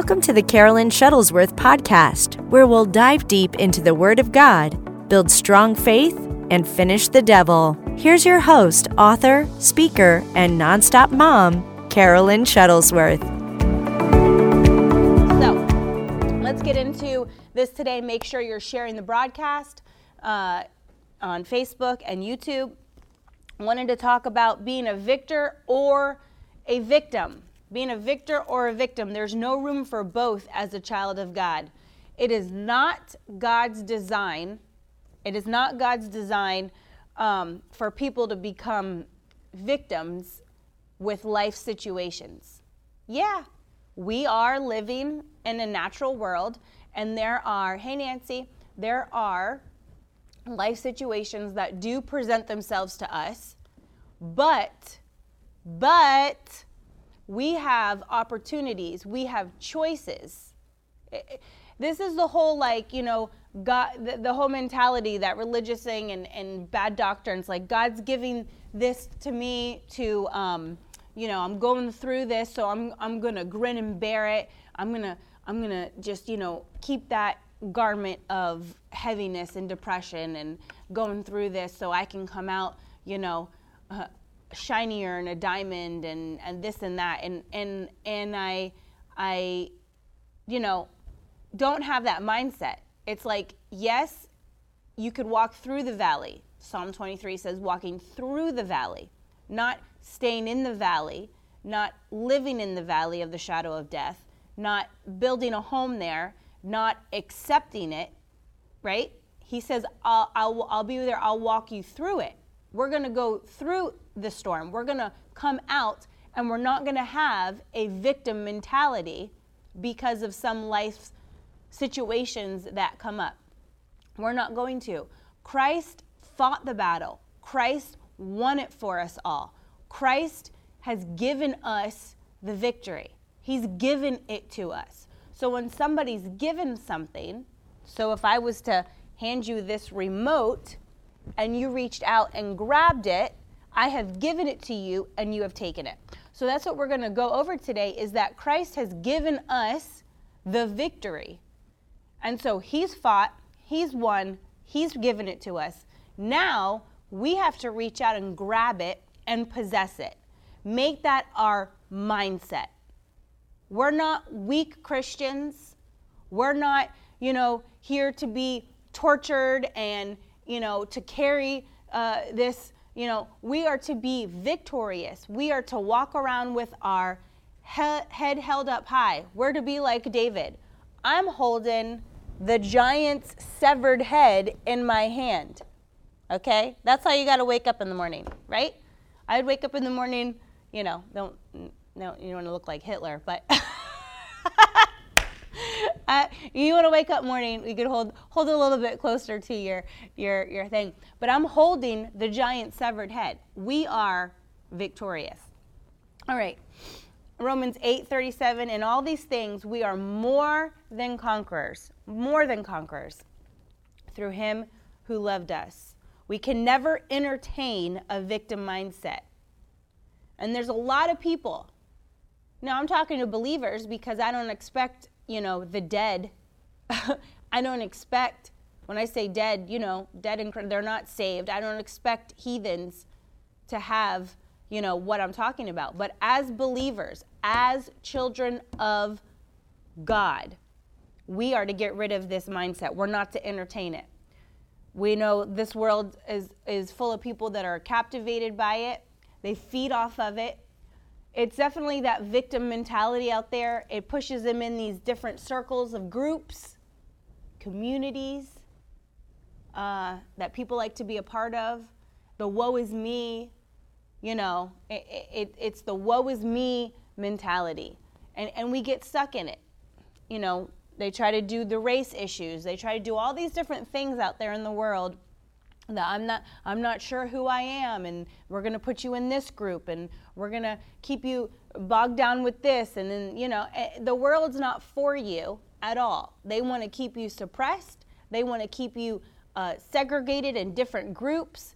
Welcome to the Carolyn Shuttlesworth podcast, where we'll dive deep into the Word of God, build strong faith, and finish the devil. Here's your host, author, speaker, and nonstop mom, Carolyn Shuttlesworth. So, let's get into this today. Make sure you're sharing the broadcast uh, on Facebook and YouTube. Wanted to talk about being a victor or a victim being a victor or a victim. There's no room for both as a child of God. It is not God's design. It is not God's design um, for people to become victims with life situations. Yeah, we are living in a natural world, and there are, hey Nancy, there are life situations that do present themselves to us, but, but, we have opportunities, we have choices. This is the whole, like, you know, God, the, the whole mentality that religious thing and, and bad doctrines, like, God's giving this to me to, um, you know, I'm going through this, so I'm, I'm going to grin and bear it. I'm going to, I'm going to just, you know, keep that garment of heaviness and depression and going through this so I can come out, you know, uh, shinier and a diamond and and this and that and and and I I you know don't have that mindset. It's like yes, you could walk through the valley. Psalm 23 says walking through the valley, not staying in the valley, not living in the valley of the shadow of death, not building a home there, not accepting it, right? He says, I'll, I'll, I'll be there, I'll walk you through it. We're going to go through the storm. We're going to come out and we're not going to have a victim mentality because of some life situations that come up. We're not going to. Christ fought the battle, Christ won it for us all. Christ has given us the victory, He's given it to us. So when somebody's given something, so if I was to hand you this remote, and you reached out and grabbed it, I have given it to you and you have taken it. So that's what we're going to go over today is that Christ has given us the victory. And so he's fought, he's won, he's given it to us. Now we have to reach out and grab it and possess it. Make that our mindset. We're not weak Christians. We're not, you know, here to be tortured and you know, to carry uh, this, you know, we are to be victorious. We are to walk around with our he- head held up high. We're to be like David. I'm holding the giant's severed head in my hand. Okay? That's how you got to wake up in the morning, right? I'd wake up in the morning, you know, don't, no, you don't want to look like Hitler, but. uh, you want to wake up morning, you could hold hold a little bit closer to your your your thing. But I'm holding the giant severed head. We are victorious. All right. Romans 8:37 in all these things we are more than conquerors, more than conquerors through him who loved us. We can never entertain a victim mindset. And there's a lot of people. Now I'm talking to believers because I don't expect you know, the dead. I don't expect, when I say dead, you know, dead and they're not saved. I don't expect heathens to have, you know, what I'm talking about. But as believers, as children of God, we are to get rid of this mindset. We're not to entertain it. We know this world is, is full of people that are captivated by it, they feed off of it, it's definitely that victim mentality out there. It pushes them in these different circles of groups, communities uh, that people like to be a part of. The woe is me, you know, it, it, it's the woe is me mentality. And, and we get stuck in it. You know, they try to do the race issues, they try to do all these different things out there in the world that I'm not I'm not sure who I am and we're going to put you in this group and we're going to keep you bogged down with this and then you know eh, the world's not for you at all. They want to keep you suppressed. They want to keep you uh, segregated in different groups.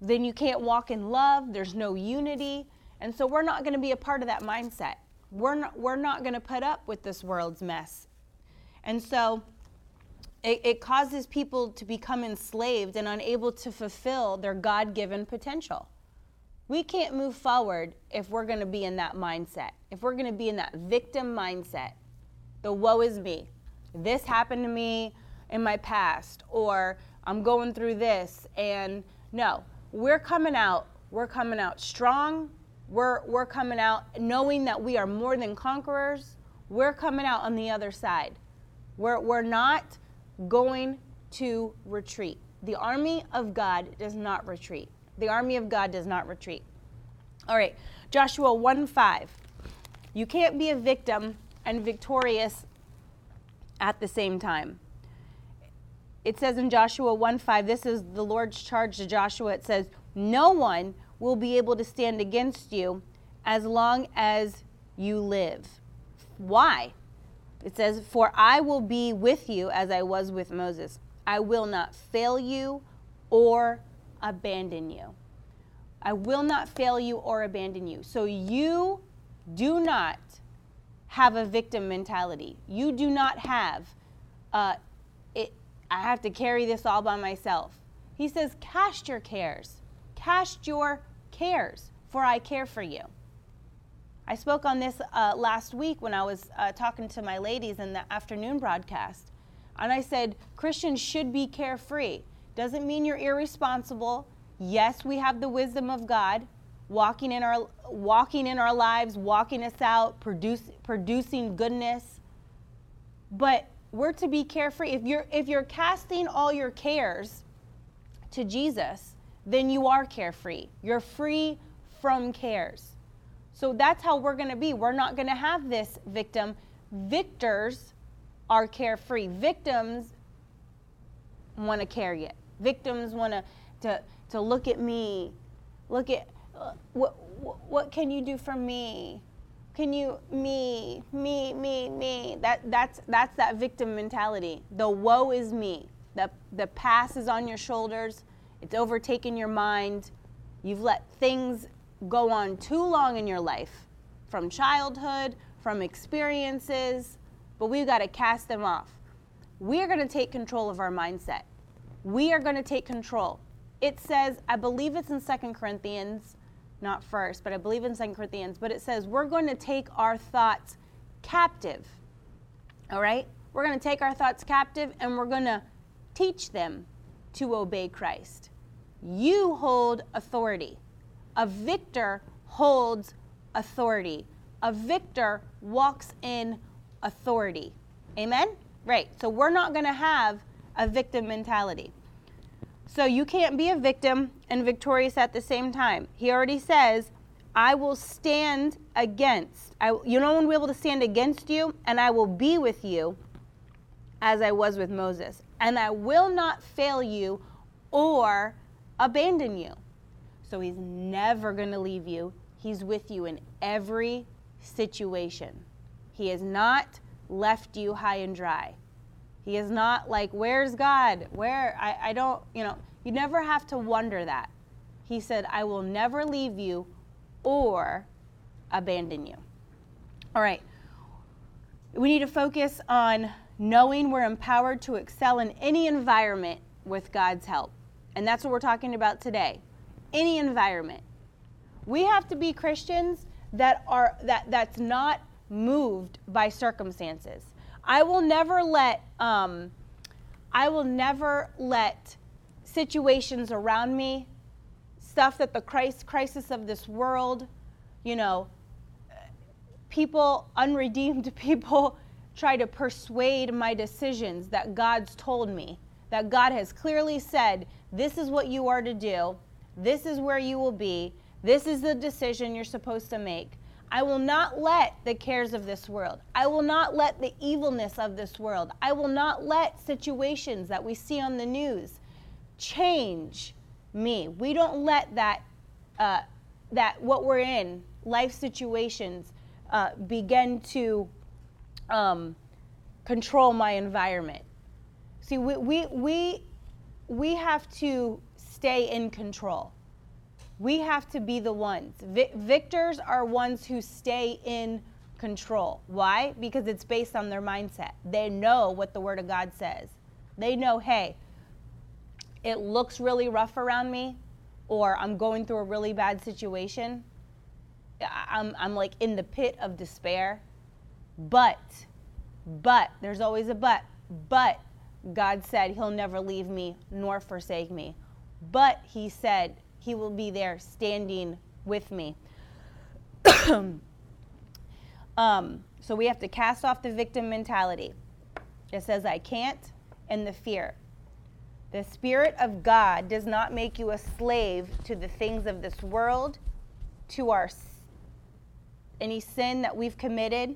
Then you can't walk in love. There's no unity. And so we're not going to be a part of that mindset. We're not, we're not going to put up with this world's mess. And so it, it causes people to become enslaved and unable to fulfill their God given potential. We can't move forward if we're going to be in that mindset, if we're going to be in that victim mindset. The woe is me. This happened to me in my past, or I'm going through this. And no, we're coming out, we're coming out strong. We're, we're coming out knowing that we are more than conquerors. We're coming out on the other side. We're, we're not going to retreat. The army of God does not retreat. The army of God does not retreat. All right, Joshua 1 5. You can't be a victim and victorious at the same time. It says in Joshua 1 5, this is the Lord's charge to Joshua. It says, No one will be able to stand against you as long as you live. Why? It says, For I will be with you as I was with Moses. I will not fail you or abandon you. I will not fail you or abandon you. So you do not have a victim mentality. You do not have, uh, it, I have to carry this all by myself. He says, Cast your cares. Cast your cares, for I care for you. I spoke on this uh, last week when I was uh, talking to my ladies in the afternoon broadcast. And I said, Christians should be carefree. Doesn't mean you're irresponsible. Yes, we have the wisdom of God walking in our walking in our lives, walking us out, produce, producing goodness. But we're to be carefree. If you're if you're casting all your cares to Jesus, then you are carefree. You're free from cares. So that's how we're going to be. We're not going to have this victim. Victors are carefree. Victims want to carry it. Victims want to to to look at me, look at uh, what, what what can you do for me? Can you me me me me? That that's that's that victim mentality. The woe is me. The the past is on your shoulders. It's overtaken your mind. You've let things go on too long in your life from childhood, from experiences, but we've got to cast them off. We're going to take control of our mindset. We are going to take control. It says, I believe it's in Second Corinthians, not first, but I believe in Second Corinthians, but it says we're going to take our thoughts captive. All right? We're going to take our thoughts captive and we're going to teach them to obey Christ. You hold authority. A victor holds authority. A victor walks in authority. Amen? Right. So we're not going to have a victim mentality. So you can't be a victim and victorious at the same time. He already says, I will stand against. I, you no one will be able to stand against you, and I will be with you as I was with Moses. And I will not fail you or abandon you. So he's never going to leave you. He's with you in every situation. He has not left you high and dry. He is not like, where's God? Where? I, I don't, you know, you never have to wonder that. He said, I will never leave you or abandon you. All right. We need to focus on knowing we're empowered to excel in any environment with God's help. And that's what we're talking about today any environment. We have to be Christians that are that that's not moved by circumstances. I will never let um, I will never let situations around me, stuff that the Christ crisis of this world, you know, people unredeemed people try to persuade my decisions that God's told me, that God has clearly said, this is what you are to do. This is where you will be. This is the decision you're supposed to make. I will not let the cares of this world, I will not let the evilness of this world, I will not let situations that we see on the news change me. We don't let that, uh, that what we're in, life situations, uh, begin to um, control my environment. See, we, we, we, we have to stay in control. We have to be the ones. Vi- victors are ones who stay in control. Why? Because it's based on their mindset. They know what the Word of God says. They know, hey, it looks really rough around me, or I'm going through a really bad situation. I'm, I'm like in the pit of despair. But, but, there's always a but. But God said He'll never leave me nor forsake me. But He said He will be there standing with me. um, so we have to cast off the victim mentality. It says, I can't, and the fear. The Spirit of God does not make you a slave to the things of this world, to our any sin that we've committed,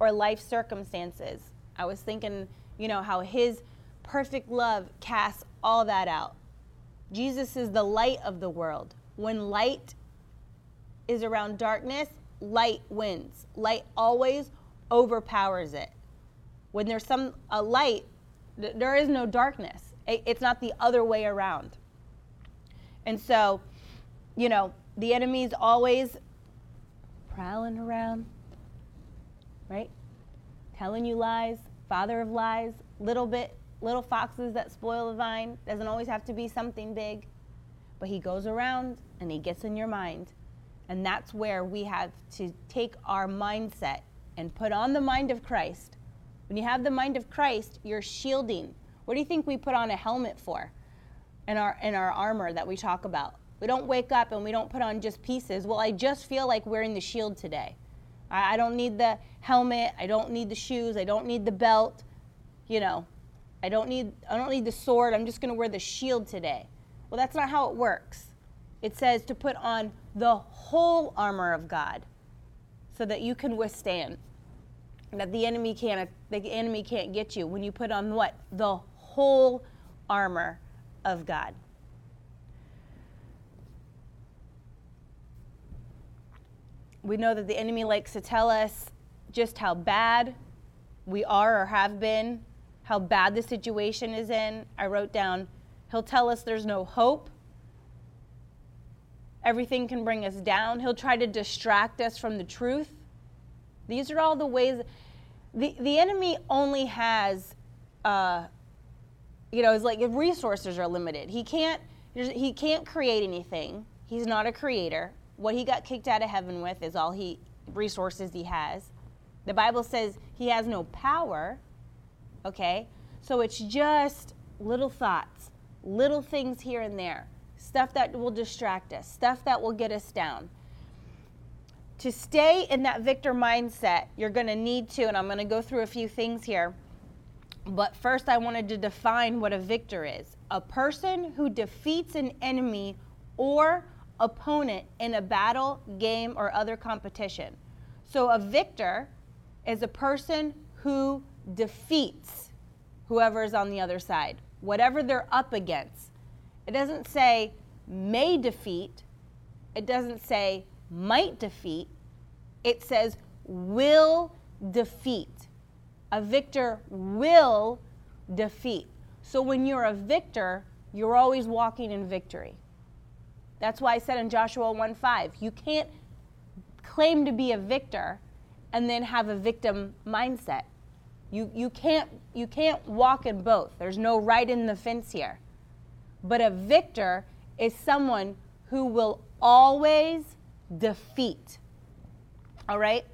or life circumstances. I was thinking, you know, how His perfect love casts all that out. Jesus is the light of the world. When light is around darkness, light wins. Light always overpowers it. When there's some a light, th- there is no darkness. It, it's not the other way around. And so, you know, the enemy's always prowling around, right? Telling you lies, father of lies, little bit, little foxes that spoil the vine. Doesn't always have to be something big, but he goes around and he gets in your mind and that's where we have to take our mindset and put on the mind of Christ. When you have the mind of Christ, you're shielding. What do you think we put on a helmet for in our, in our armor that we talk about? We don't wake up and we don't put on just pieces. Well, I just feel like wearing the shield today. I, I don't need the helmet. I don't need the shoes. I don't need the belt. You know, I don't need, I don't need the sword. I'm just going to wear the shield today. Well, that's not how it works. It says to put on the whole armor of God so that you can withstand. That the enemy can't the enemy can't get you when you put on what? The whole armor of God. We know that the enemy likes to tell us just how bad we are or have been, how bad the situation is in. I wrote down, he'll tell us there's no hope, Everything can bring us down. He'll try to distract us from the truth. These are all the ways. The, the enemy only has, uh, you know, it's like resources are limited. He can't, he can't create anything. He's not a creator. What he got kicked out of heaven with is all he resources he has. The Bible says he has no power. Okay? So it's just little thoughts, little things here and there stuff that will distract us, stuff that will get us down. To stay in that victor mindset, you're going to need to, and I'm going to go through a few things here. But first, I wanted to define what a victor is a person who defeats an enemy or opponent in a battle, game, or other competition. So, a victor is a person who defeats whoever is on the other side, whatever they're up against. It doesn't say may defeat, it doesn't say might defeat, it says will defeat. A victor will defeat. So when you're a victor, you're always walking in victory. That's why I said in Joshua 1:5, you can't claim to be a victor and then have a victim mindset. You, you, can't, you can't walk in both. There's no right in the fence here. But a victor is someone who will always defeat. All right?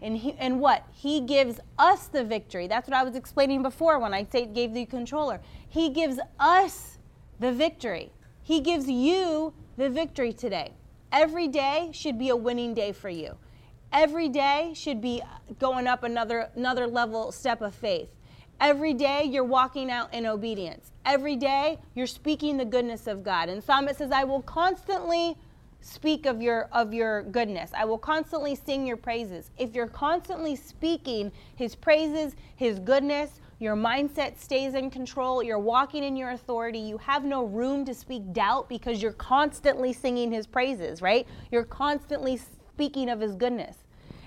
And, he, and what? He gives us the victory. That's what I was explaining before when I say, gave the controller. He gives us the victory. He gives you the victory today. Every day should be a winning day for you. Every day should be going up another another level step of faith. Every day you're walking out in obedience. Every day you're speaking the goodness of God. And Psalm it says, I will constantly speak of your of your goodness. I will constantly sing your praises. If you're constantly speaking his praises, his goodness, your mindset stays in control, you're walking in your authority, you have no room to speak doubt because you're constantly singing his praises, right? You're constantly speaking of his goodness.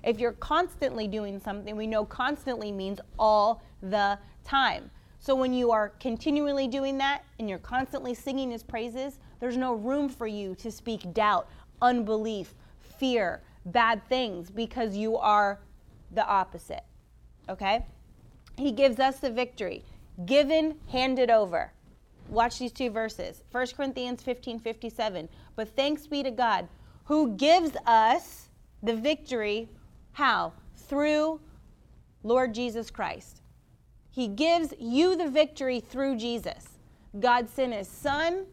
If you're constantly doing something, we know constantly means all the time. So when you are continually doing that and you're constantly singing his praises, there's no room for you to speak doubt, unbelief, fear, bad things because you are the opposite. Okay? He gives us the victory. Given, handed over. Watch these two verses 1 Corinthians 15 57. But thanks be to God who gives us the victory. How? Through Lord Jesus Christ. He gives you the victory through Jesus. God sent his son.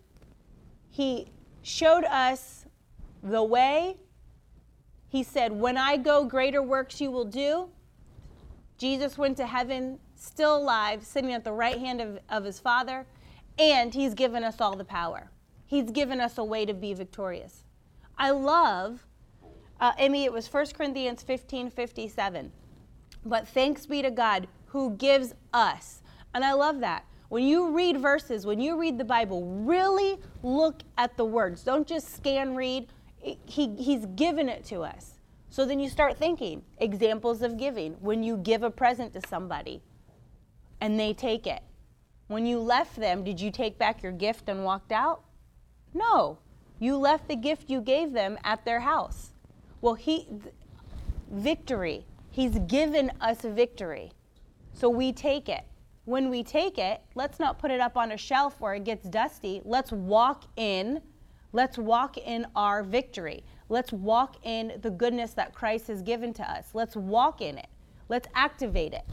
He showed us the way. He said, When I go, greater works you will do. Jesus went to heaven, still alive, sitting at the right hand of, of his Father, and he's given us all the power. He's given us a way to be victorious. I love, uh, Emmy, it was 1 Corinthians 15 57. But thanks be to God who gives us. And I love that. When you read verses, when you read the Bible, really look at the words. Don't just scan read. He, he's given it to us. So then you start thinking examples of giving. When you give a present to somebody and they take it. When you left them, did you take back your gift and walked out? No. You left the gift you gave them at their house. Well, he victory. He's given us victory. So we take it. When we take it, let's not put it up on a shelf where it gets dusty. Let's walk in. Let's walk in our victory. Let's walk in the goodness that Christ has given to us. Let's walk in it. Let's activate it.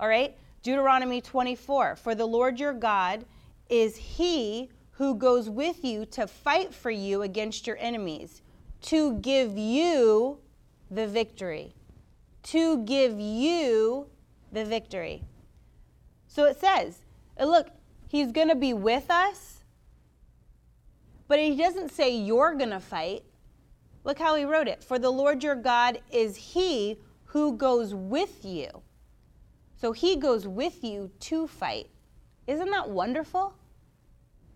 All right? Deuteronomy 24 For the Lord your God is he who goes with you to fight for you against your enemies, to give you the victory. To give you the victory. So it says, uh, look, he's going to be with us, but he doesn't say you're going to fight. Look how he wrote it. For the Lord your God is he who goes with you. So he goes with you to fight. Isn't that wonderful?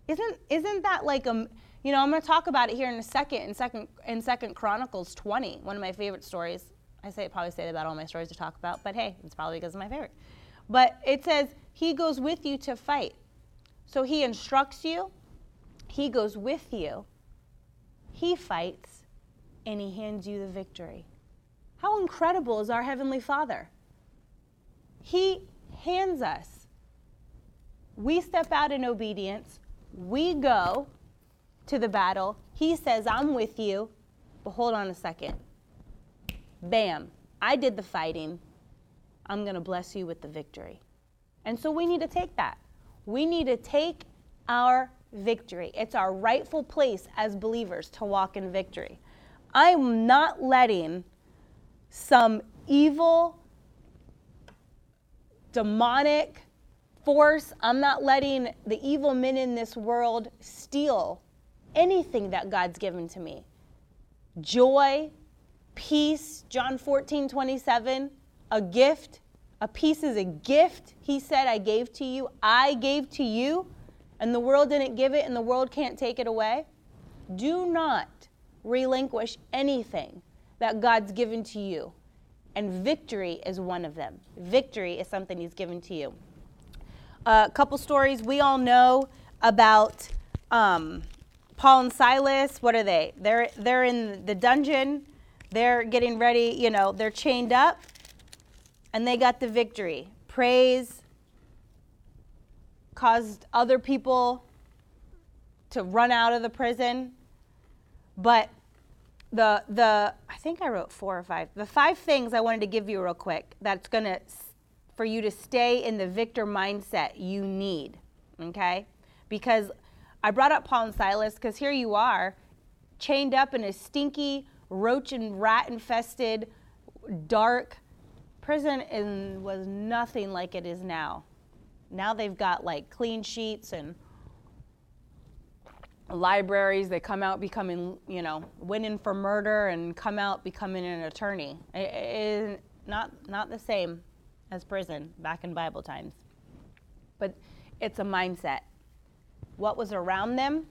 Isn't isn't that like a you know, I'm going to talk about it here in a second in second in second Chronicles 20, one of my favorite stories. I say probably say that about all my stories to talk about, but hey, it's probably because of my favorite. But it says he goes with you to fight. So he instructs you, he goes with you, he fights, and he hands you the victory. How incredible is our Heavenly Father? He hands us. We step out in obedience, we go to the battle. He says, I'm with you. But hold on a second. Bam, I did the fighting. I'm going to bless you with the victory. And so we need to take that. We need to take our victory. It's our rightful place as believers to walk in victory. I'm not letting some evil, demonic force, I'm not letting the evil men in this world steal anything that God's given to me. Joy, peace, John 14, 27, a gift a peace is a gift, he said, I gave to you. I gave to you, and the world didn't give it, and the world can't take it away. Do not relinquish anything that God's given to you. And victory is one of them. Victory is something he's given to you. A couple stories we all know about um, Paul and Silas. What are they? They're, they're in the dungeon. They're getting ready, you know, they're chained up and they got the victory. Praise caused other people to run out of the prison. But the the I think I wrote four or five. The five things I wanted to give you real quick that's going to for you to stay in the victor mindset you need, okay? Because I brought up Paul and Silas cuz here you are chained up in a stinky roach and rat infested dark prison and was nothing like it is now. Now they've got like clean sheets and libraries. They come out becoming, you know, winning for murder and come out becoming an attorney. It is not not the same as prison back in Bible times. But it's a mindset. What was around them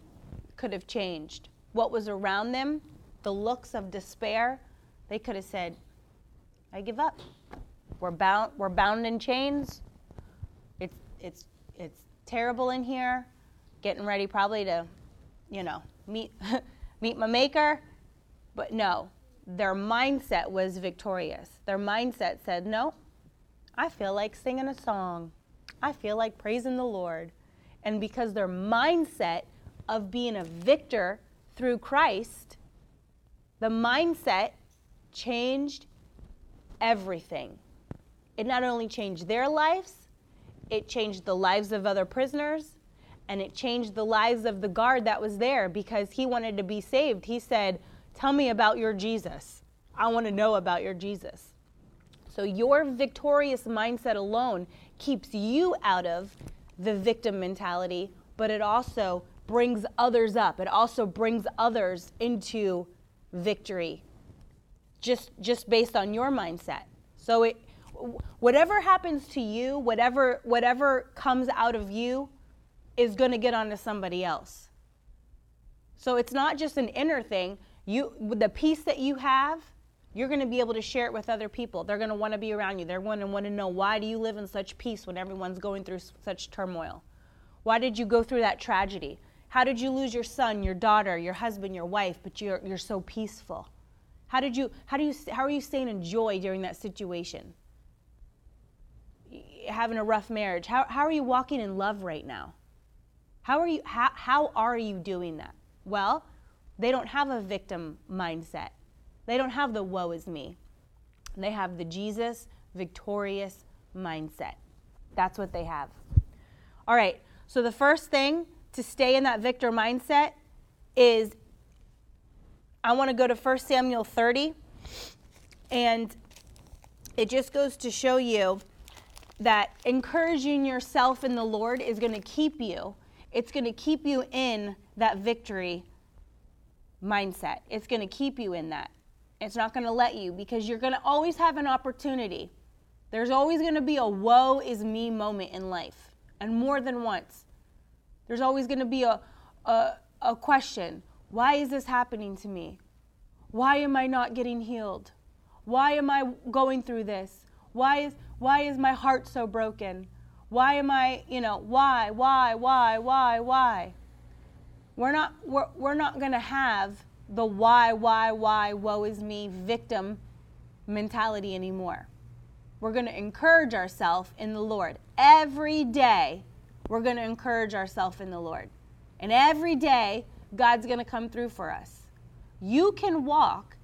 could have changed. What was around them, the looks of despair, they could have said, I give up. We're bound, we're bound in chains. It's, it's, it's terrible in here. Getting ready probably to, you know, meet, meet my maker. But no, their mindset was victorious. Their mindset said, No, I feel like singing a song. I feel like praising the Lord. And because their mindset of being a victor through Christ, the mindset changed everything. It not only changed their lives, it changed the lives of other prisoners, and it changed the lives of the guard that was there because he wanted to be saved. He said, Tell me about your Jesus. I want to know about your Jesus. So, your victorious mindset alone keeps you out of the victim mentality, but it also brings others up. It also brings others into victory just just based on your mindset. So it whatever happens to you, whatever whatever comes out of you is going to get onto somebody else. So it's not just an inner thing. You the peace that you have, you're going to be able to share it with other people. They're going to want to be around you. They're going to want to know why do you live in such peace when everyone's going through such turmoil? Why did you go through that tragedy? How did you lose your son, your daughter, your husband, your wife, but you're, you're so peaceful? How did you how do you how are you staying in joy during that situation? Having a rough marriage. How how are you walking in love right now? How are you how, how are you doing that? Well, they don't have a victim mindset. They don't have the woe is me. They have the Jesus victorious mindset. That's what they have. All right. So the first thing to stay in that victor mindset is I want to go to 1 Samuel 30. And it just goes to show you that encouraging yourself in the Lord is going to keep you. It's going to keep you in that victory mindset. It's going to keep you in that. It's not going to let you because you're going to always have an opportunity. There's always going to be a woe is me moment in life, and more than once. There's always going to be a, a, a question why is this happening to me? Why am I not getting healed? Why am I going through this? Why is why is my heart so broken? Why am I, you know, why, why, why, why, why? We're not we're, we're not going to have the why, why, why, woe is me victim mentality anymore. We're going to encourage ourselves in the Lord. Every day, we're going to encourage ourselves in the Lord. And every day, God's going to come through for us. You can walk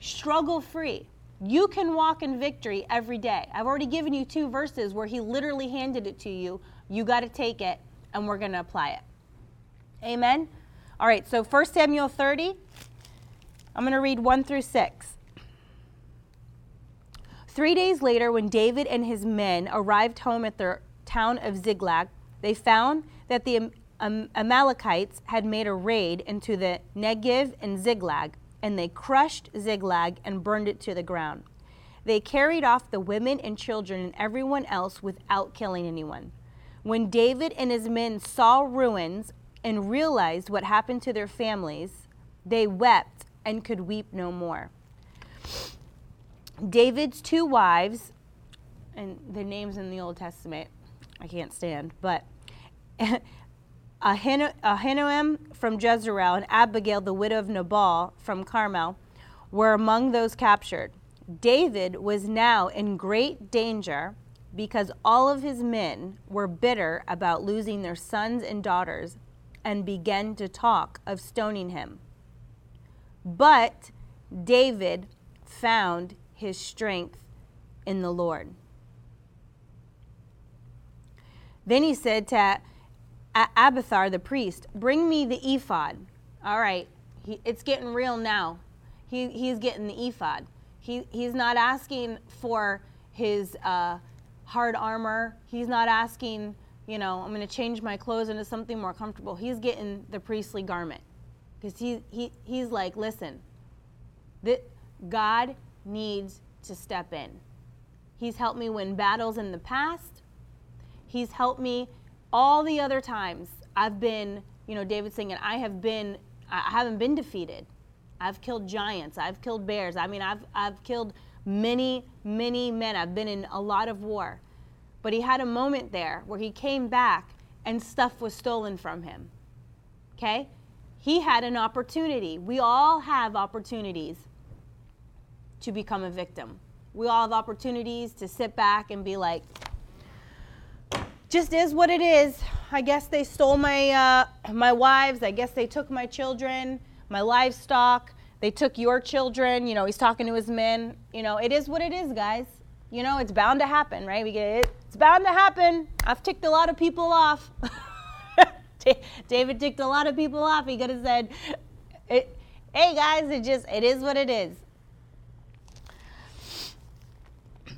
struggle free. You can walk in victory every day. I've already given you two verses where He literally handed it to you. You got to take it, and we're going to apply it. Amen? All right, so 1 Samuel 30, I'm going to read 1 through 6. Three days later, when David and his men arrived home at their town of Ziklag, they found that the Amalekites had made a raid into the Negev and Ziklag, and they crushed Ziklag and burned it to the ground. They carried off the women and children and everyone else without killing anyone. When David and his men saw ruins and realized what happened to their families, they wept and could weep no more. David's two wives, and the names in the Old Testament I can't stand, but Ahinoam from Jezreel and Abigail, the widow of Nabal from Carmel, were among those captured. David was now in great danger because all of his men were bitter about losing their sons and daughters and began to talk of stoning him. But David found his strength in the Lord. Then he said to Abiathar the priest, Bring me the ephod. All right, he, it's getting real now. He, he's getting the ephod. He, he's not asking for his uh, hard armor. He's not asking, you know, I'm going to change my clothes into something more comfortable. He's getting the priestly garment. Because he, he, he's like, listen, that God needs to step in. He's helped me win battles in the past. He's helped me all the other times I've been, you know, David singing, I have been, I haven't been defeated. I've killed giants. I've killed bears. I mean, I've, I've killed many, many men. I've been in a lot of war. But he had a moment there where he came back and stuff was stolen from him. Okay? He had an opportunity. We all have opportunities. to become a victim. We all have opportunities to sit back and be like, just is what it is. I guess they stole my uh, my wives. I guess they took my children, my livestock. They took your children. You know, he's talking to his men. You know, it is what it is, guys. You know, it's bound to happen, right? We get it. It's bound to happen. I've ticked a lot of people off. David ticked a lot of people off. He could have said, "Hey guys, it just it is what it is."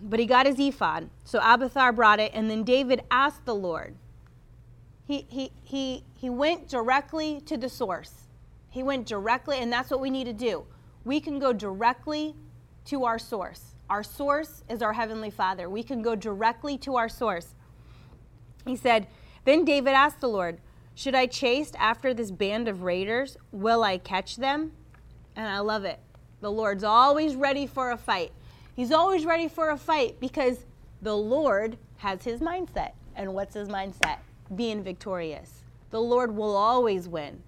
But he got his ephod. So Abiathar brought it, and then David asked the Lord. He, he, he, he went directly to the source. He went directly, and that's what we need to do. We can go directly to our source. Our source is our Heavenly Father. We can go directly to our source. He said, Then David asked the Lord, Should I chase after this band of raiders? Will I catch them? And I love it. The Lord's always ready for a fight. He's always ready for a fight because the Lord has his mindset. And what's his mindset? Being victorious. The Lord will always win.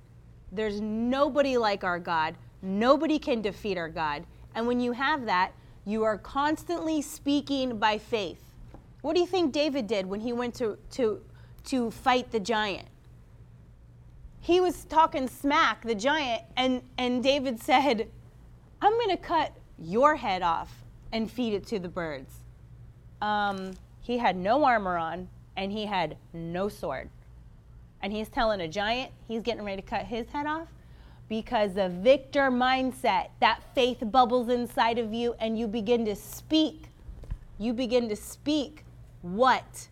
There's nobody like our God. Nobody can defeat our God. And when you have that, you are constantly speaking by faith. What do you think David did when he went to, to, to fight the giant? He was talking smack, the giant, and, and David said, I'm going to cut your head off and feed it to the birds. Um, he had no armor on and he had no sword. And he's telling a giant he's getting ready to cut his head off because the victor mindset, that faith bubbles inside of you and you begin to speak. You begin to speak what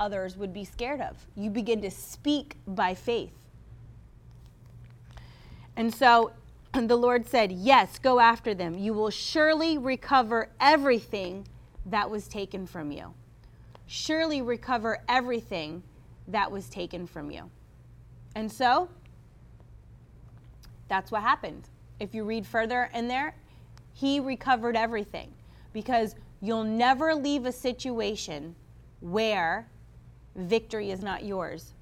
others would be scared of. You begin to speak by faith. And so the Lord said, Yes, go after them. You will surely recover everything that was taken from you. Surely recover everything that was taken from you. And so, that's what happened. If you read further in there, he recovered everything because you'll never leave a situation where victory is not yours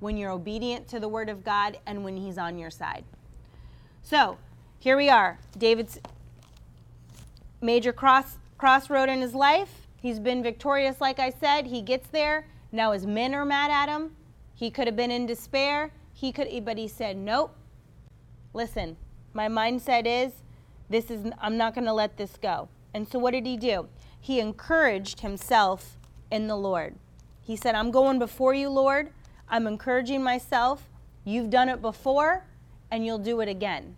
when you're obedient to the word of God and when he's on your side. So here we are. David's major cross crossroad in his life. He's been victorious, like I said. He gets there. Now his men are mad at him. He could have been in despair. He could, but he said, "Nope. Listen, my mindset is, this is. I'm not going to let this go." And so, what did he do? He encouraged himself in the Lord. He said, "I'm going before you, Lord. I'm encouraging myself. You've done it before and you'll do it again.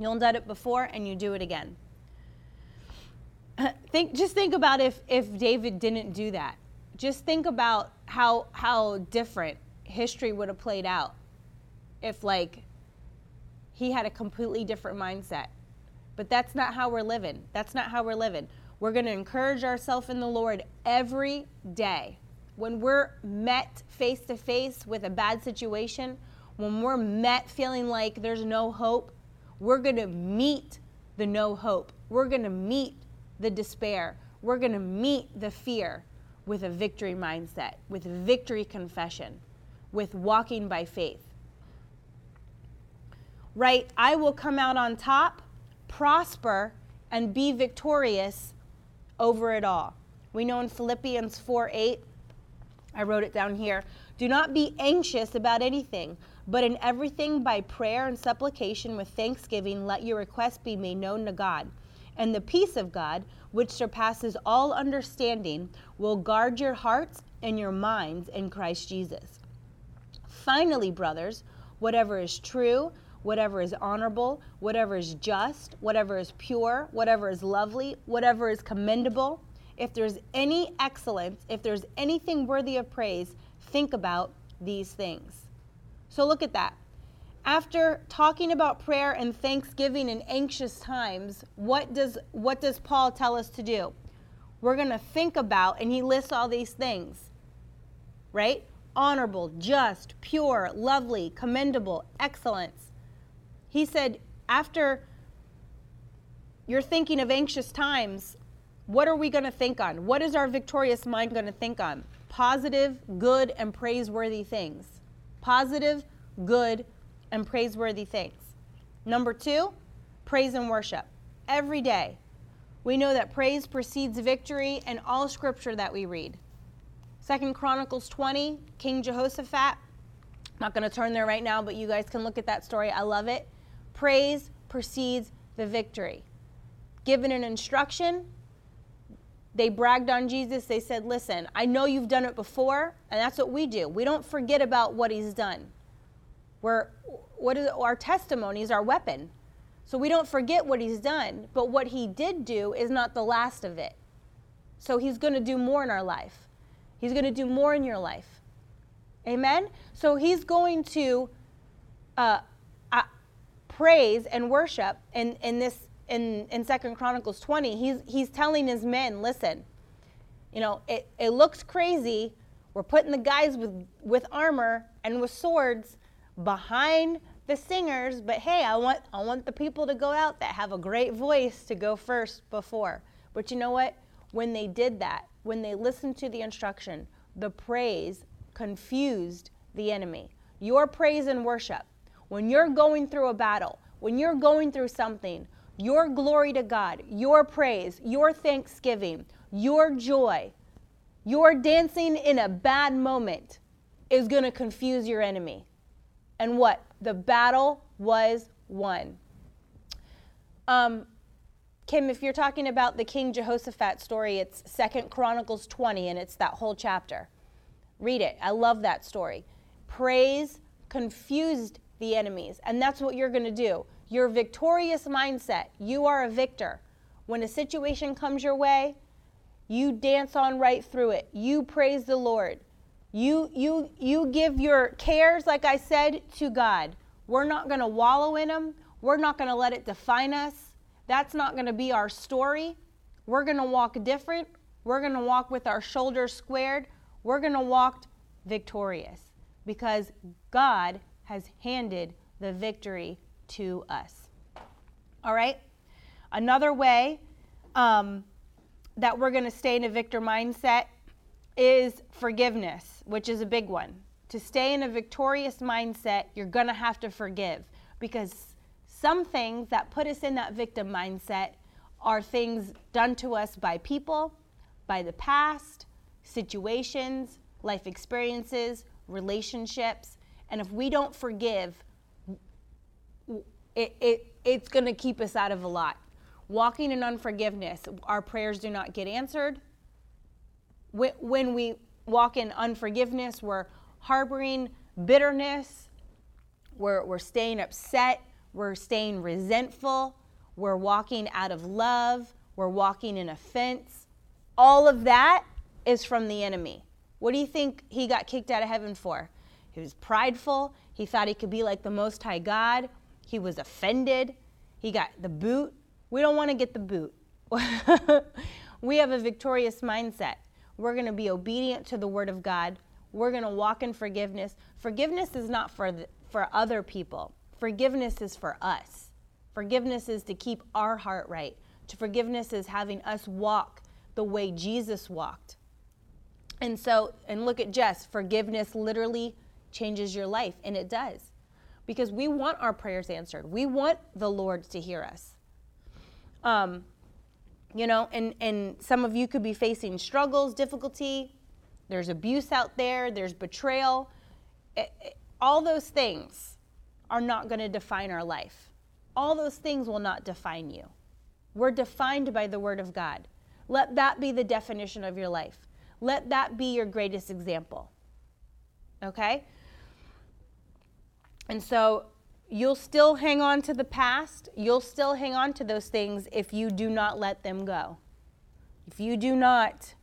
You'll done it before and you do it again. Think, just think about if, if David didn't do that. Just think about how, how different history would have played out if, like, he had a completely different mindset. But that's not how we're living. That's not how we're living. We're going to encourage ourselves in the Lord every day. When we're met face to face with a bad situation, when we're met feeling like there's no hope, we're going to meet the no hope. We're going to meet the despair. We're going to meet the fear with a victory mindset, with victory confession, with walking by faith. Right? I will come out on top, prosper, and be victorious over it all. We know in Philippians 4 8, I wrote it down here. Do not be anxious about anything, but in everything, by prayer and supplication with thanksgiving, let your requests be made known to God. And the peace of God, which surpasses all understanding, will guard your hearts and your minds in Christ Jesus. Finally, brothers, whatever is true, whatever is honorable, whatever is just, whatever is pure, whatever is lovely, whatever is commendable, if there's any excellence, if there's anything worthy of praise, think about these things. So look at that. After talking about prayer and thanksgiving in anxious times, what does what does Paul tell us to do? We're going to think about and he lists all these things. Right? Honorable, just, pure, lovely, commendable, excellence. He said after you're thinking of anxious times, what are we going to think on? What is our victorious mind going to think on? Positive, good, and praiseworthy things positive, good, and praiseworthy things. Number two, praise and worship every day. We know that praise precedes victory in all scripture that we read. Second Chronicles 20, King Jehoshaphat. I'm not going to turn there right now, but you guys can look at that story. I love it. Praise precedes the victory. Given an instruction, they bragged on Jesus. They said, Listen, I know you've done it before, and that's what we do. We don't forget about what he's done. We're, what is, our testimony is our weapon. So we don't forget what he's done, but what he did do is not the last of it. So he's going to do more in our life. He's going to do more in your life. Amen? So he's going to uh, praise and worship in, in this in, in 2 Chronicles 20, he's, he's telling his men, listen, you know, it, it looks crazy. We're putting the guys with, with armor and with swords behind the singers, but hey, I want, I want the people to go out that have a great voice to go first before. But you know what? When they did that, when they listened to the instruction, the praise confused the enemy. Your praise and worship, when you're going through a battle, when you're going through something, your glory to God, your praise, your thanksgiving, your joy, your dancing in a bad moment is going to confuse your enemy. And what? The battle was won. Um, Kim, if you're talking about the King Jehoshaphat story, it's Second Chronicles 20, and it's that whole chapter. Read it. I love that story. Praise confused the enemies, and that's what you're going to do. Your victorious mindset, you are a victor. When a situation comes your way, you dance on right through it. You praise the Lord. You you you give your cares like I said to God. We're not going to wallow in them. We're not going to let it define us. That's not going to be our story. We're going to walk different. We're going to walk with our shoulders squared. We're going to walk victorious because God has handed the victory to us. All right? Another way um, that we're going to stay in a victor mindset is forgiveness, which is a big one. To stay in a victorious mindset, you're going to have to forgive because some things that put us in that victim mindset are things done to us by people, by the past, situations, life experiences, relationships. And if we don't forgive, it, it, it's going to keep us out of a lot. Walking in unforgiveness, our prayers do not get answered. When we walk in unforgiveness, we're harboring bitterness, we're, we're staying upset, we're staying resentful, we're walking out of love, we're walking in offense. All of that is from the enemy. What do you think he got kicked out of heaven for? He was prideful. He thought he could be like the Most High God. He was offended. He got the boot. We don't want to get the boot. we have a victorious mindset. We're going to be obedient to the word of God. We're going to walk in forgiveness. Forgiveness is not for the, for other people. Forgiveness is for us. Forgiveness is to keep our heart right. To forgiveness is having us walk the way Jesus walked. And so, and look at Jess, forgiveness literally changes your life, and it does because we want our prayers answered. We want the Lord to hear us. Um, you know, and, and some of you could be facing struggles, difficulty. There's abuse out there, there's betrayal. It, it, all those things are not going to define our life. All those things will not define you. We're defined by the Word of God. Let that be the definition of your life. Let that be your greatest example. Okay? And so you'll still hang on to the past. You'll still hang on to those things if you do not let them go. If you do not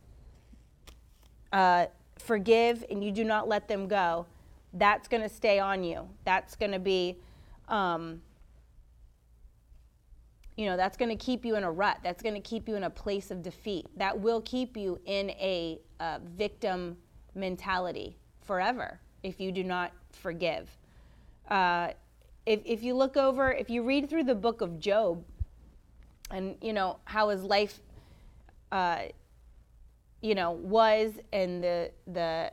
uh, forgive and you do not let them go, that's going to stay on you. That's going to be, um, you know, that's going to keep you in a rut. That's going to keep you in a place of defeat. That will keep you in a, a victim mentality forever if you do not forgive. Uh, if, if you look over, if you read through the book of Job, and you know how his life, uh, you know, was, and the the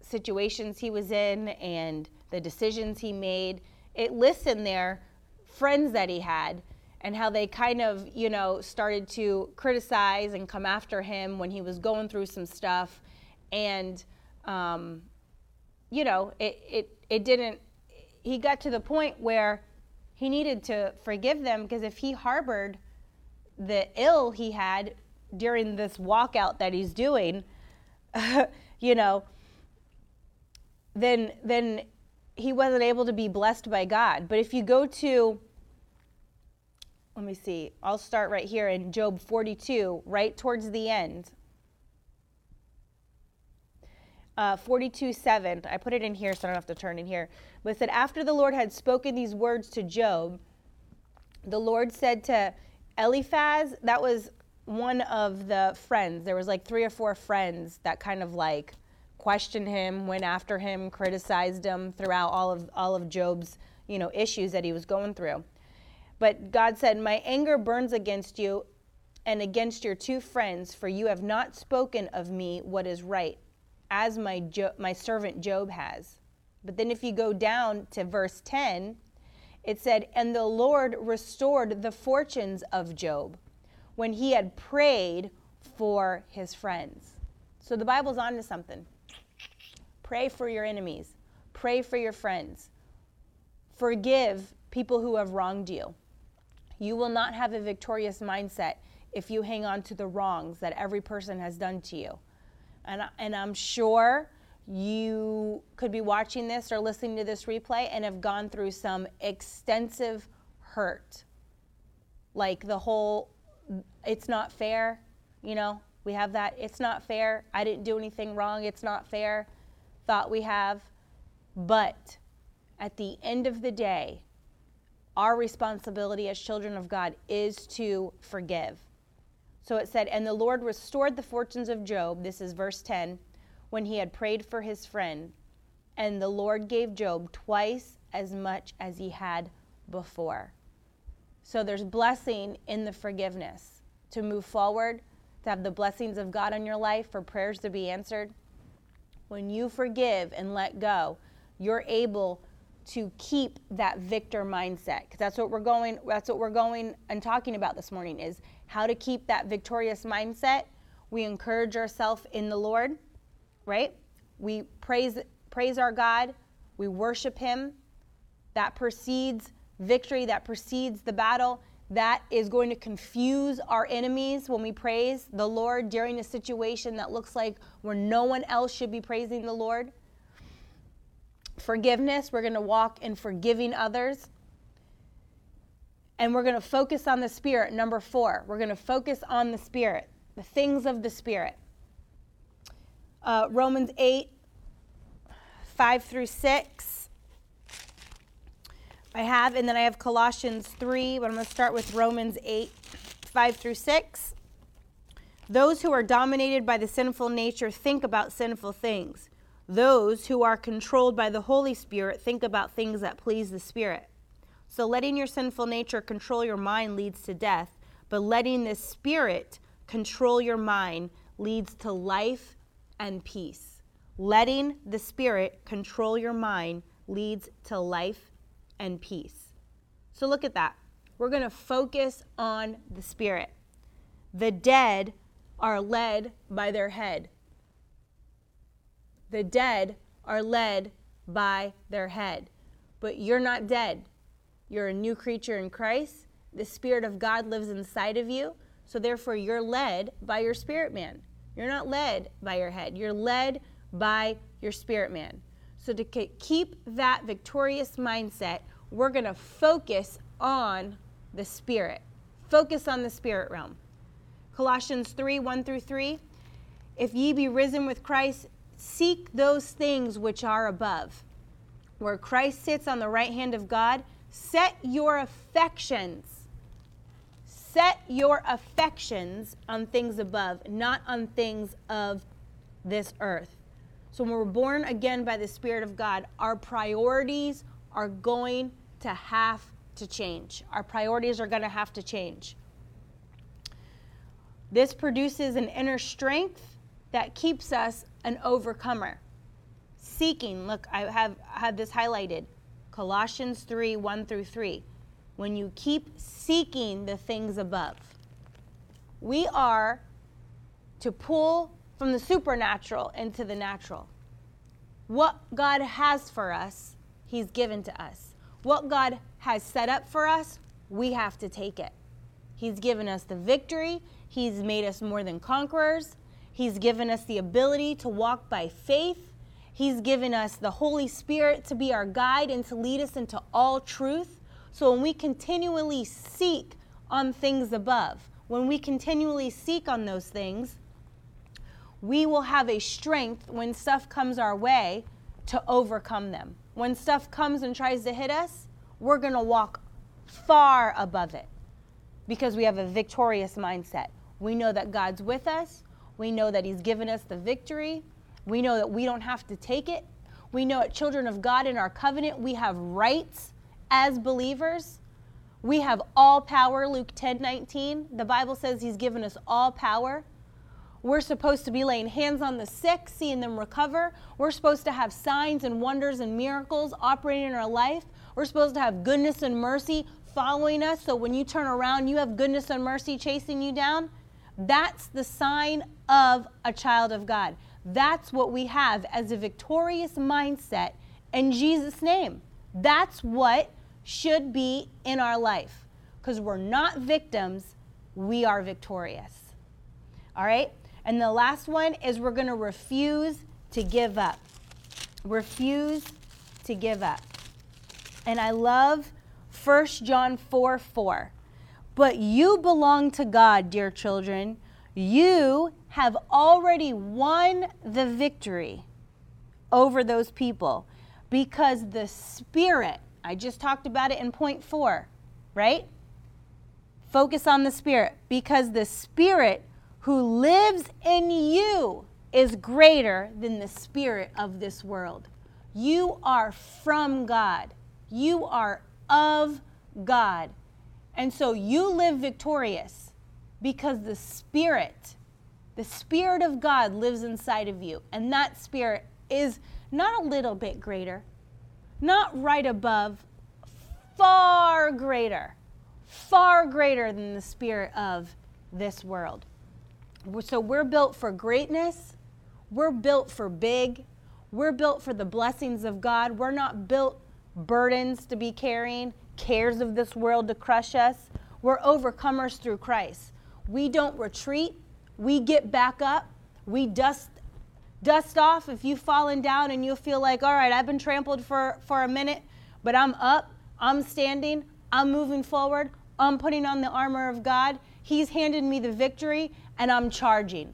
situations he was in, and the decisions he made, it lists in there friends that he had, and how they kind of, you know, started to criticize and come after him when he was going through some stuff. And, um, you know, it, it, it didn't, he got to the point where he needed to forgive them because if he harbored the ill he had during this walkout that he's doing, you know, then, then he wasn't able to be blessed by God. But if you go to, let me see, I'll start right here in Job 42, right towards the end. Uh, 42 7. I put it in here so I don't have to turn in here. But it said, After the Lord had spoken these words to Job, the Lord said to Eliphaz, that was one of the friends. There was like three or four friends that kind of like questioned him, went after him, criticized him throughout all of all of Job's, you know, issues that he was going through. But God said, "My anger burns against you and against your two friends, for you have not spoken of me what is right, as my jo- my servant Job has." But then if you go down to verse 10, it said, "And the Lord restored the fortunes of Job when he had prayed for his friends." So the Bible's on to something. Pray for your enemies. Pray for your friends. Forgive people who have wronged you. You will not have a victorious mindset if you hang on to the wrongs that every person has done to you. And, and I'm sure you could be watching this or listening to this replay and have gone through some extensive hurt. Like the whole, it's not fair, you know, we have that, it's not fair, I didn't do anything wrong, it's not fair thought we have. But at the end of the day, our responsibility as children of God is to forgive. So it said, And the Lord restored the fortunes of Job, this is verse 10, when he had prayed for his friend. And the Lord gave Job twice as much as he had before. So there's blessing in the forgiveness to move forward, to have the blessings of God on your life, for prayers to be answered when you forgive and let go, you're able to keep that victor mindset because that's what we're going that's what we're going and talking about this morning is how to keep that victorious mindset. We encourage ourselves in the lord right? We praise praise our god. We worship him. That precedes victory that precedes the battle. That is going to confuse our enemies when we praise the Lord during a situation that looks like where no one else should be praising the Lord. Forgiveness, we're going to walk in forgiving others. And we're going to focus on the Spirit. Number four, we're going to focus on the Spirit, the things of the Spirit. Uh, Romans 8, 5 through 6. I have, and then I have Colossians 3, but I'm going to start with Romans 8, 5 through 6. Those who are dominated by the sinful nature think about sinful things. Those who are controlled by the Holy Spirit think about things that please the Spirit. So letting your sinful nature control your mind leads to death, but letting the Spirit control your mind leads to life and peace. Letting the Spirit control your mind leads to life and peace. So look at that. We're going to focus on the Spirit. The dead are led by their head. The dead are led by their head. But you're not dead. You're a new creature in Christ. The Spirit of God lives inside of you. So therefore, you're led by your spirit man. You're not led by your head. You're led by your spirit man. So to keep that victorious mindset, we're going to focus on the Spirit. Focus on the Spirit realm. Colossians 3 1 through 3. If ye be risen with Christ, seek those things which are above, where Christ sits on the right hand of God. Set your affections. Set your affections on things above, not on things of this earth. So when we're born again by the Spirit of God, our priorities are going to have to change. Our priorities are going to have to change. This produces an inner strength that keeps us an overcomer. Seeking, look, I have had this highlighted Colossians 3 1 through 3. when you keep seeking the things above. We are to pull from the supernatural into the natural. What God has for us, He's given to us. What God has set up for us, we have to take it. He's given us the victory, He's made us more than conquerors, He's given us the ability to walk by faith. He's given us the Holy Spirit to be our guide and to lead us into all truth. So when we continually seek on things above, when we continually seek on those things, we will have a strength when stuff comes our way to overcome them. When stuff comes and tries to hit us, we're going to walk far above it because we have a victorious mindset. We know that God's with us. We know that He's given us the victory. We know that we don't have to take it. We know at children of God in our covenant, we have rights as believers. We have all power, Luke 10 19. The Bible says He's given us all power. We're supposed to be laying hands on the sick, seeing them recover. We're supposed to have signs and wonders and miracles operating in our life. We're supposed to have goodness and mercy following us. So when you turn around, you have goodness and mercy chasing you down. That's the sign of a child of God. That's what we have as a victorious mindset in Jesus' name. That's what should be in our life because we're not victims, we are victorious. All right? And the last one is we're going to refuse to give up. Refuse to give up. And I love 1 John 4 4. But you belong to God, dear children. You have already won the victory over those people because the Spirit, I just talked about it in point four, right? Focus on the Spirit because the Spirit who lives in you is greater than the spirit of this world. You are from God, you are of God. And so you live victorious because the Spirit, the Spirit of God lives inside of you. And that Spirit is not a little bit greater, not right above, far greater, far greater than the Spirit of this world. So we're built for greatness. We're built for big. We're built for the blessings of God. We're not built burdens to be carrying, cares of this world to crush us. We're overcomers through Christ. We don't retreat. We get back up. We dust dust off if you've fallen down and you feel like, all right, I've been trampled for, for a minute, but I'm up, I'm standing, I'm moving forward, I'm putting on the armor of God. He's handed me the victory, and I'm charging.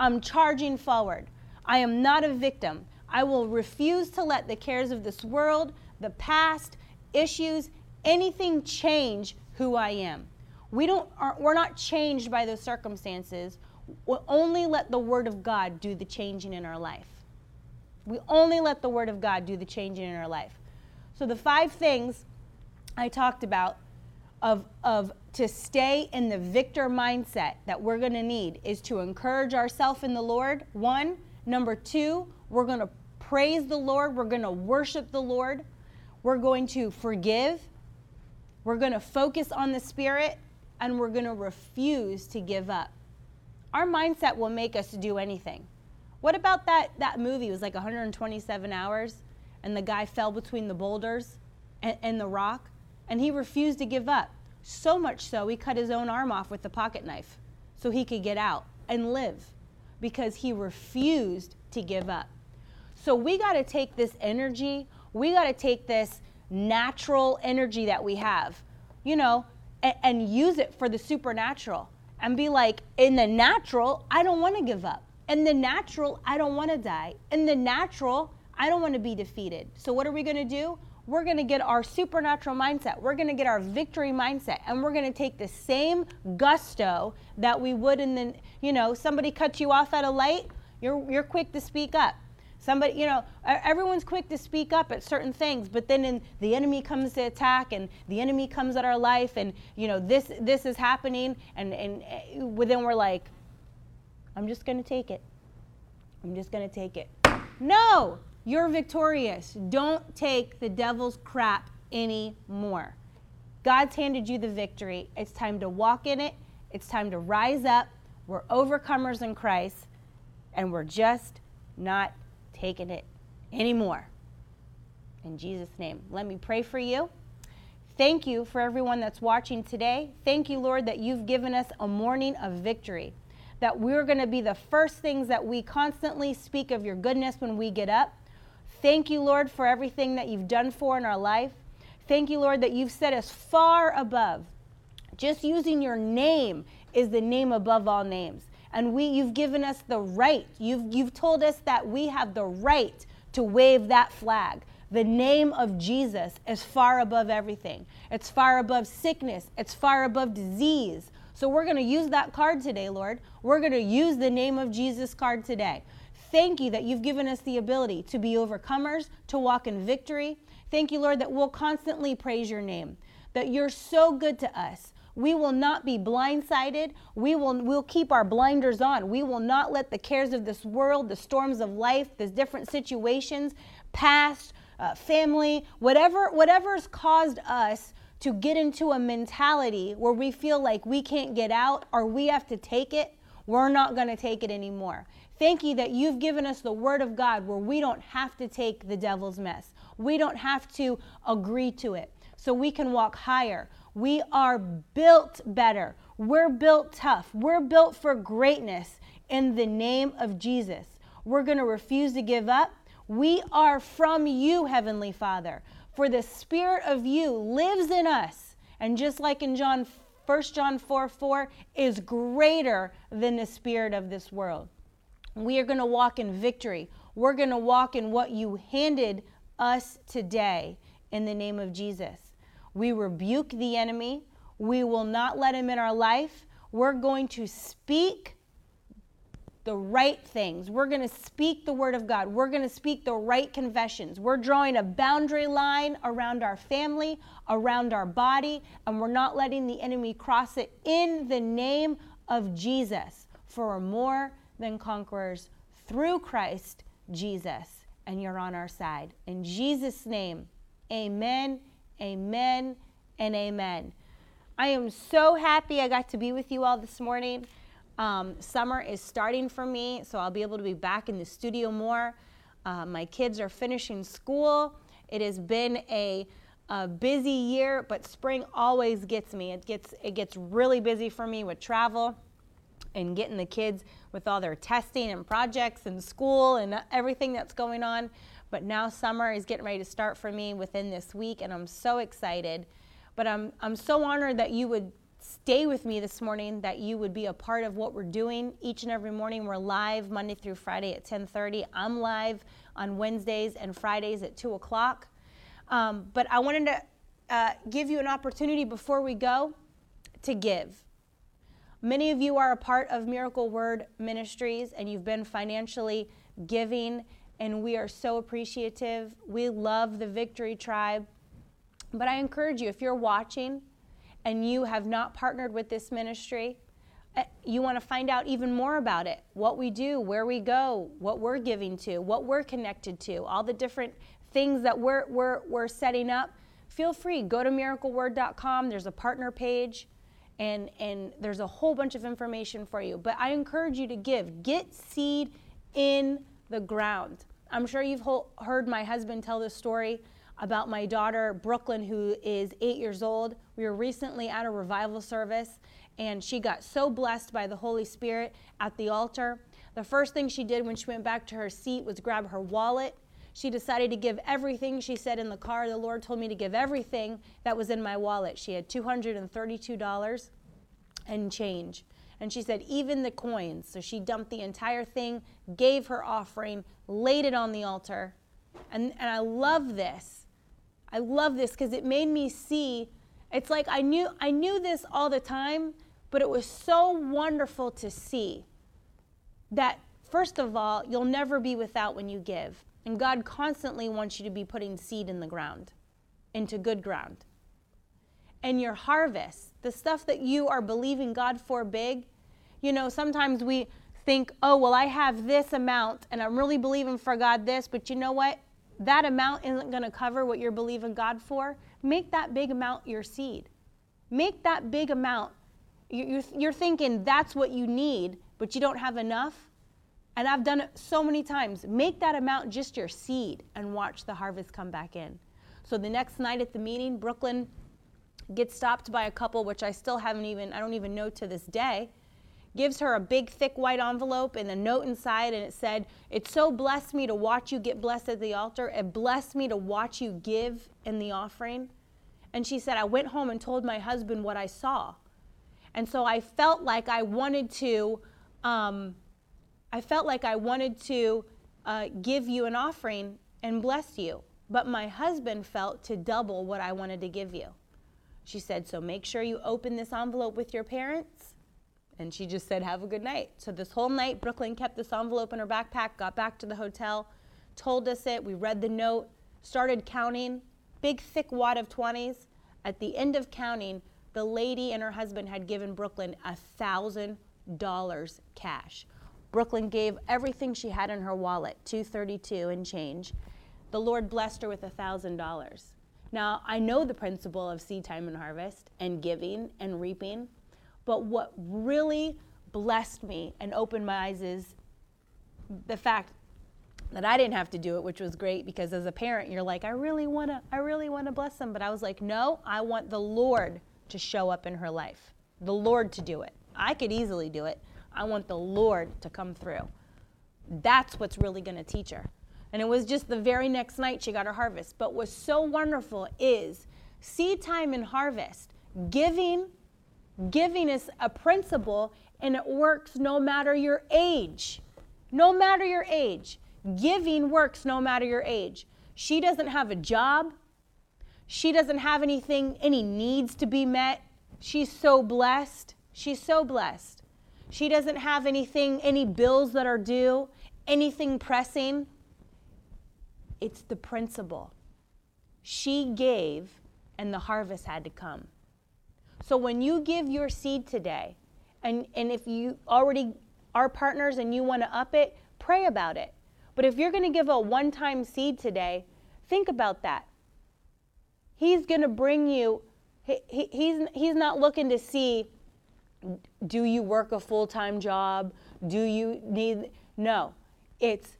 I'm charging forward. I am not a victim. I will refuse to let the cares of this world, the past, issues, anything change who I am. We don't, are, we're not changed by those circumstances. We only let the Word of God do the changing in our life. We only let the Word of God do the changing in our life. So, the five things I talked about of, of to stay in the victor mindset that we're going to need is to encourage ourselves in the Lord. One. Number two, we're going to praise the Lord. We're going to worship the Lord. We're going to forgive. We're going to focus on the Spirit. And we're going to refuse to give up. Our mindset will make us do anything. What about that, that movie? It was like 127 hours, and the guy fell between the boulders and, and the rock and he refused to give up. So much so, he cut his own arm off with a pocket knife so he could get out and live because he refused to give up. So we got to take this energy, we got to take this natural energy that we have, you know, and, and use it for the supernatural and be like, in the natural, I don't want to give up. In the natural, I don't want to die. In the natural, I don't want to be defeated. So what are we going to do? we're going to get our supernatural mindset. We're going to get our victory mindset. And we're going to take the same gusto that we would in the, you know, somebody cuts you off at a light, you're, you're quick to speak up. Somebody, you know, everyone's quick to speak up at certain things, but then in, the enemy comes to attack and the enemy comes at our life and, you know, this, this is happening. And, and uh, then we're like, I'm just going to take it. I'm just going to take it. No, you're victorious. Don't take the devil's crap anymore. God's handed you the victory. It's time to walk in it. It's time to rise up. We're overcomers in Christ, and we're just not taking it anymore. In Jesus' name, let me pray for you. Thank you for everyone that's watching today. Thank you, Lord, that you've given us a morning of victory. That we're going to be the first things that we constantly speak of your goodness when we get up. Thank you, Lord, for everything that you've done for in our life. Thank you, Lord, that you've set us far above. Just using your name is the name above all names. And we you've given us the right. You've you've told us that we have the right to wave that flag. The name of Jesus is far above everything. It's far above sickness, it's far above disease. So we're going to use that card today, Lord. We're going to use the name of Jesus card today. Thank you that you've given us the ability to be overcomers, to walk in victory. Thank you, Lord, that we'll constantly praise your name, that you're so good to us. We will not be blindsided. We will we'll keep our blinders on. We will not let the cares of this world, the storms of life, the different situations, past, uh, family, whatever whatever's caused us to get into a mentality where we feel like we can't get out or we have to take it, we're not going to take it anymore. Thank you that you've given us the word of God where we don't have to take the devil's mess. We don't have to agree to it. So we can walk higher. We are built better. We're built tough. We're built for greatness in the name of Jesus. We're going to refuse to give up. We are from you, Heavenly Father. For the Spirit of you lives in us. And just like in John 1 John 4 4 is greater than the spirit of this world. We are going to walk in victory. We're going to walk in what you handed us today in the name of Jesus. We rebuke the enemy. We will not let him in our life. We're going to speak the right things. We're going to speak the word of God. We're going to speak the right confessions. We're drawing a boundary line around our family, around our body, and we're not letting the enemy cross it in the name of Jesus. For more than conquerors through Christ Jesus, and you're on our side. In Jesus' name, amen, amen, and amen. I am so happy I got to be with you all this morning. Um, summer is starting for me, so I'll be able to be back in the studio more. Uh, my kids are finishing school. It has been a, a, busy year, but spring always gets me. It gets it gets really busy for me with travel and getting the kids with all their testing and projects and school and everything that's going on. But now summer is getting ready to start for me within this week, and I'm so excited. But I'm I'm so honored that you would stay with me this morning that you would be a part of what we're doing each and every morning. We're live monday through friday at 10.30 i'm live on wednesdays and fridays at 2 o'clock. Um, but i wanted to uh, give you an opportunity before we go to give. Many of you are a part of miracle word ministries and you've been financially giving and we are so appreciative we love the victory tribe but i encourage you if you're watching and you have not partnered with this ministry, eh, you want to find out even more about it what we do, where we go, what we're giving to, what we're connected to, all the different things that we're, we're, we're setting up, feel free. Go to miracleword.com. There's a partner page, and, and there's a whole bunch of information for you. But I encourage you to give. Get seed in the ground. I'm sure you've heard my husband tell this story about my daughter, Brooklyn, who is eight years old. We were recently at a revival service, and she got so blessed by the Holy Spirit at the altar. The first thing she did when she went back to her seat was grab her wallet. She decided to give everything. She said in the car, The Lord told me to give everything that was in my wallet. She had $232 and change. And she said, even the coins. So she dumped the entire thing, gave her offering, laid it on the altar. And, and I love this I love this because it made me see. It's like I knew I knew this all the time, but it was so wonderful to see that first of all, you'll never be without when you give. And God constantly wants you to be putting seed in the ground, into good ground. And your harvest, the stuff that you are believing God for big, you know, sometimes we think, oh, well, I have this amount and I'm really believing for God this, but you know what? that amount isn't going to cover what you're believing God for, make that big amount your seed. Make that big amount. You're, you're thinking that's what you need, but you don't have enough. And I've done it so many times. Make that amount just your seed and watch the harvest come back in. So the next night at the meeting, Brooklyn gets stopped by a couple, which I still haven't even, I don't even know to this day, gives her a big, thick white envelope and a note inside, and it said, It so blessed me to watch you get blessed at the altar. It blessed me to watch you give in the offering. And she said, I went home and told my husband what I saw. And so I felt like I wanted to, um, I felt like I wanted to uh, give you an offering and bless you. But my husband felt to double what I wanted to give you. She said, So make sure you open this envelope with your parents. And she just said, Have a good night. So this whole night, Brooklyn kept this envelope in her backpack, got back to the hotel, told us it. We read the note, started counting, big, thick wad of 20s. At the end of counting, the lady and her husband had given Brooklyn a $1,000 cash. Brooklyn gave everything she had in her wallet, 232 and change. The Lord blessed her with a $1,000. Now, I know the principle of seed time and harvest and giving and reaping, but what really blessed me and opened my eyes is the fact that I didn't have to do it, which was great because as a parent, you're like, I really want to, I really want to bless them. But I was like, no, I want the Lord to show up in her life, the Lord to do it. I could easily do it. I want the Lord to come through. That's what's really going to teach her. And it was just the very next night she got her harvest. But what's so wonderful is seed time and harvest, giving, giving is a principle and it works no matter your age. No matter your age. Giving works no matter your age. She doesn't have a job. She doesn't have anything, any needs to be met. She's so blessed. She's so blessed. She doesn't have anything, any bills that are due, anything pressing. It's the principle. She gave, and the harvest had to come. So when you give your seed today, and, and if you already are partners and you want to up it, pray about it. But if you're going to give a one time seed today, think about that. He's going to bring you, he, he, he's, he's not looking to see, do you work a full time job? Do you need, no, it's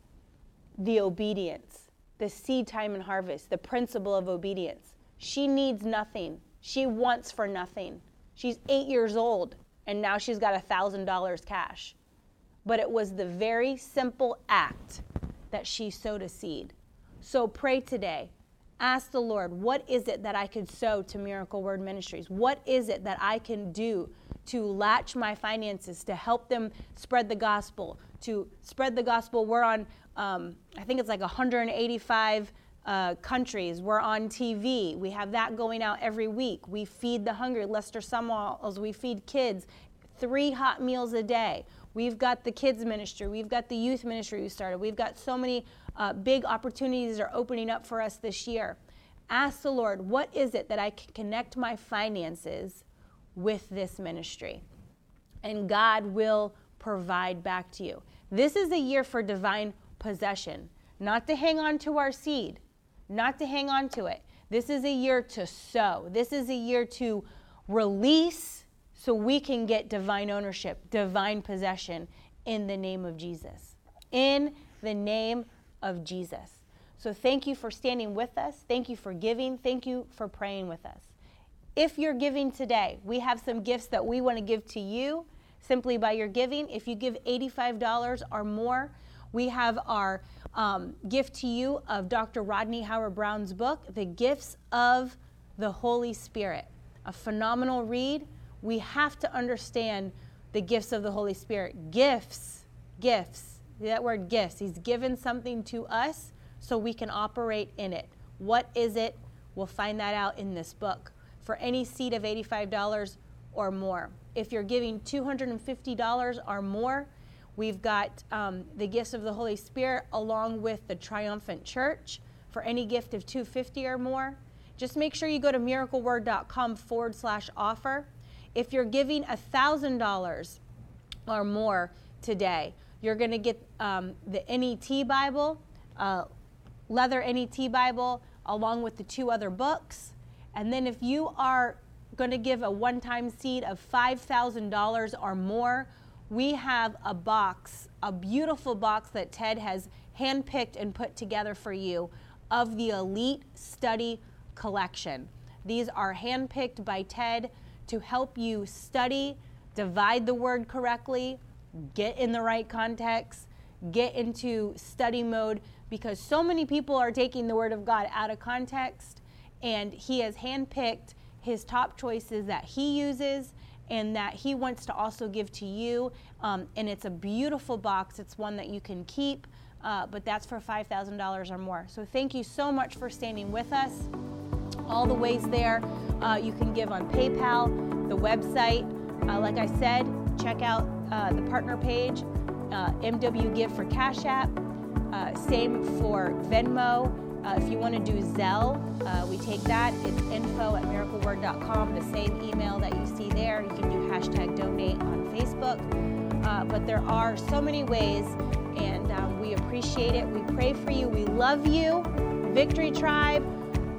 the obedience the seed time and harvest, the principle of obedience. She needs nothing. She wants for nothing. She's eight years old and now she's got a $1,000 cash. But it was the very simple act that she sowed a seed. So pray today. Ask the Lord, what is it that I could sow to Miracle Word Ministries? What is it that I can do to latch my finances to help them spread the gospel, to spread the gospel? We're on um, I think it's like 185 uh, countries. We're on TV. We have that going out every week. We feed the hungry. Lester Sumrall's, we feed kids three hot meals a day. We've got the kids ministry. We've got the youth ministry we started. We've got so many uh, big opportunities are opening up for us this year. Ask the Lord, what is it that I can connect my finances with this ministry? And God will provide back to you. This is a year for divine possession, not to hang on to our seed, not to hang on to it. This is a year to sow. This is a year to release so we can get divine ownership, divine possession in the name of Jesus. In the name of Jesus. So thank you for standing with us. Thank you for giving. Thank you for praying with us. If you're giving today, we have some gifts that we want to give to you simply by your giving. If you give $85 or more, we have our um, gift to you of Dr. Rodney Howard-Browne's book, The Gifts of the Holy Spirit. A phenomenal read. We have to understand the gifts of the Holy Spirit. Gifts, gifts, that word gifts. He's given something to us so we can operate in it. What is it? We'll find that out in this book. For any seat of $85 or more. If you're giving $250 or more, We've got um, the gifts of the Holy Spirit along with the triumphant church for any gift of 250 or more. Just make sure you go to miracleword.com forward slash offer. If you're giving $1,000 or more today, you're going to get um, the NET Bible, uh, leather NET Bible, along with the two other books. And then if you are going to give a one time seed of $5,000 or more, we have a box, a beautiful box that Ted has handpicked and put together for you of the Elite Study Collection. These are handpicked by Ted to help you study, divide the word correctly, get in the right context, get into study mode because so many people are taking the Word of God out of context, and He has handpicked His top choices that He uses and that He wants to also give to you. Um, and it's a beautiful box, it's one that you can keep. Uh, but that's for $5,000 or more. So thank you so much for standing with us. All the ways there. Uh, you can give on PayPal, the website. Uh, like I said, check out uh, the partner page, uh, MW Give for Cash App. Uh, same for Venmo. Uh, if you want to do Zelle, uh, we take that. It's info at miracleword.com, the same email that you see there. You can do hashtag donate on Facebook. Uh, but there are so many ways, and um, we appreciate it. We pray for you. We love you. Victory Tribe,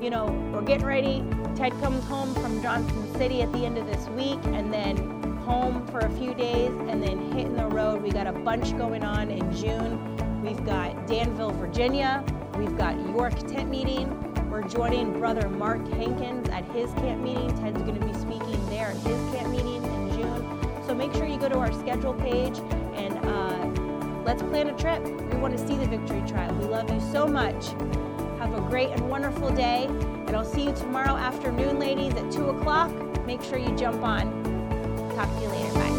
you know, we're getting ready. Ted comes home from Johnson City at the end of this week, and then home for a few days, and then hitting the road. We got a bunch going on in June. We've got Danville, Virginia. We've got York tent meeting. We're joining Brother Mark Hankins at his camp meeting. Ted's going to be speaking there at his camp meeting in June. So make sure you go to our schedule page and uh, let's plan a trip. We want to see the Victory Tribe. We love you so much. Have a great and wonderful day. And I'll see you tomorrow afternoon, ladies, at 2 o'clock. Make sure you jump on. Talk to you later. Bye.